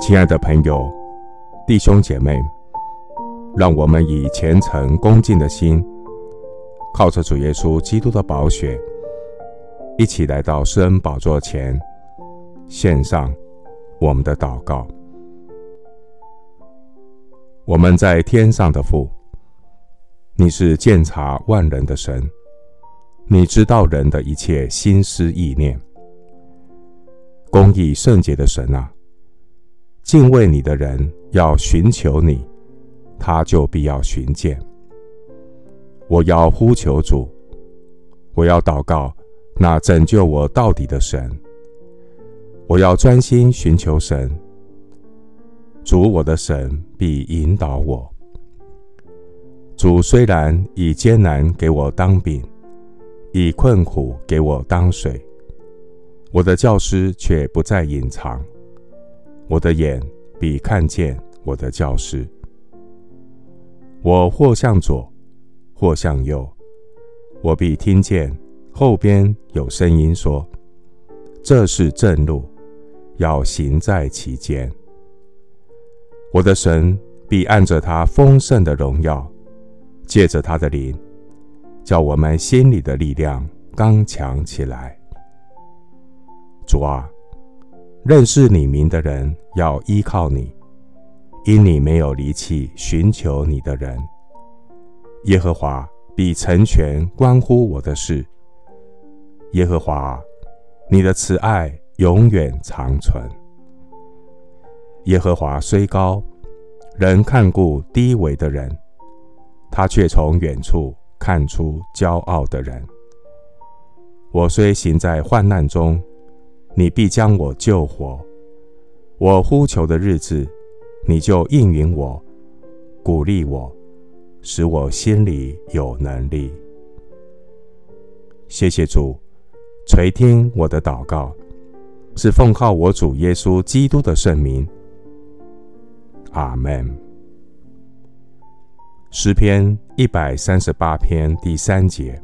亲爱的朋友、弟兄姐妹，让我们以虔诚恭敬的心，靠着主耶稣基督的宝血，一起来到施恩宝座前，献上我们的祷告。我们在天上的父，你是鉴察万人的神，你知道人的一切心思意念。公义圣洁的神啊！敬畏你的人要寻求你，他就必要寻见。我要呼求主，我要祷告那拯救我到底的神。我要专心寻求神，主我的神必引导我。主虽然以艰难给我当饼，以困苦给我当水，我的教师却不再隐藏。我的眼必看见我的教师。我或向左，或向右，我必听见后边有声音说：“这是正路，要行在其间。”我的神必按着他丰盛的荣耀，借着他的灵，叫我们心里的力量刚强起来。主啊！认识你名的人要依靠你，因你没有离弃寻求你的人。耶和华必成全关乎我的事。耶和华，你的慈爱永远长存。耶和华虽高，仍看顾低微的人，他却从远处看出骄傲的人。我虽行在患难中，你必将我救活，我呼求的日子，你就应允我，鼓励我，使我心里有能力。谢谢主垂听我的祷告，是奉靠我主耶稣基督的圣名。阿门。诗篇一百三十八篇第三节：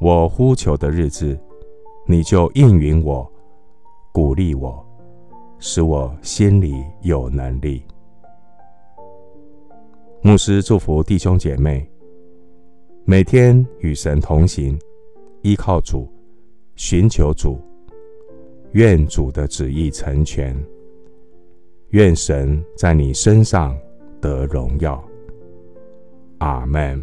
我呼求的日子。你就应允我，鼓励我，使我心里有能力。牧师祝福弟兄姐妹，每天与神同行，依靠主，寻求主，愿主的旨意成全，愿神在你身上得荣耀。阿门。